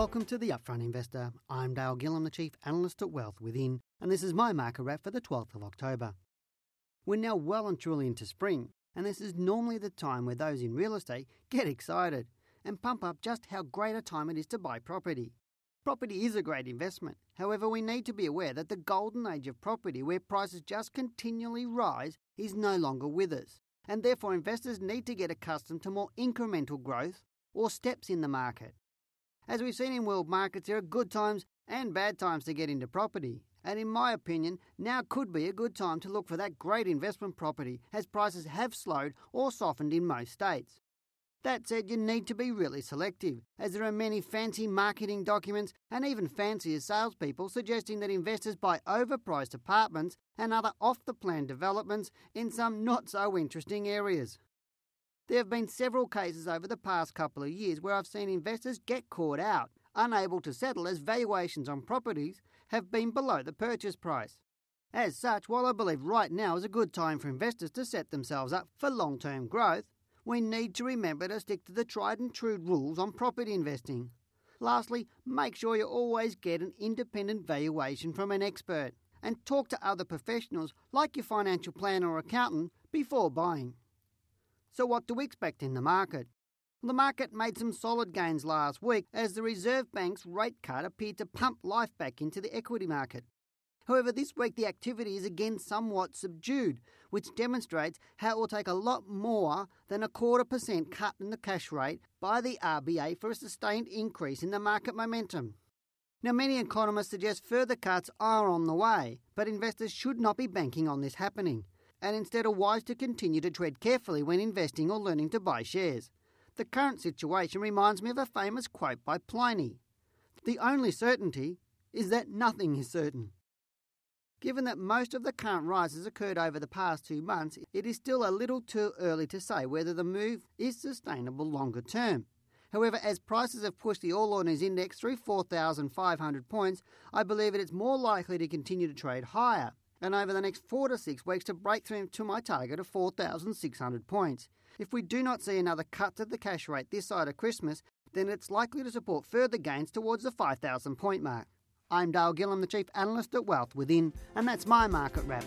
Welcome to the Upfront Investor. I'm Dale Gillham, the Chief Analyst at Wealth Within, and this is my market wrap for the 12th of October. We're now well and truly into spring, and this is normally the time where those in real estate get excited and pump up just how great a time it is to buy property. Property is a great investment. However, we need to be aware that the golden age of property, where prices just continually rise, is no longer with us. And therefore, investors need to get accustomed to more incremental growth or steps in the market. As we've seen in world markets, there are good times and bad times to get into property. And in my opinion, now could be a good time to look for that great investment property as prices have slowed or softened in most states. That said, you need to be really selective, as there are many fancy marketing documents and even fancier salespeople suggesting that investors buy overpriced apartments and other off the plan developments in some not so interesting areas. There have been several cases over the past couple of years where I've seen investors get caught out, unable to settle as valuations on properties have been below the purchase price. As such, while I believe right now is a good time for investors to set themselves up for long term growth, we need to remember to stick to the tried and true rules on property investing. Lastly, make sure you always get an independent valuation from an expert and talk to other professionals like your financial planner or accountant before buying. So, what do we expect in the market? The market made some solid gains last week as the Reserve Bank's rate cut appeared to pump life back into the equity market. However, this week the activity is again somewhat subdued, which demonstrates how it will take a lot more than a quarter percent cut in the cash rate by the RBA for a sustained increase in the market momentum. Now, many economists suggest further cuts are on the way, but investors should not be banking on this happening and instead are wise to continue to tread carefully when investing or learning to buy shares. The current situation reminds me of a famous quote by Pliny The only certainty is that nothing is certain. Given that most of the current rises occurred over the past two months, it is still a little too early to say whether the move is sustainable longer term. However, as prices have pushed the All Ordinaries Index through 4,500 points, I believe it is more likely to continue to trade higher and over the next four to six weeks to break through to my target of 4,600 points. If we do not see another cut to the cash rate this side of Christmas, then it's likely to support further gains towards the 5,000 point mark. I'm Dale Gillham, the Chief Analyst at Wealth Within, and that's my market wrap.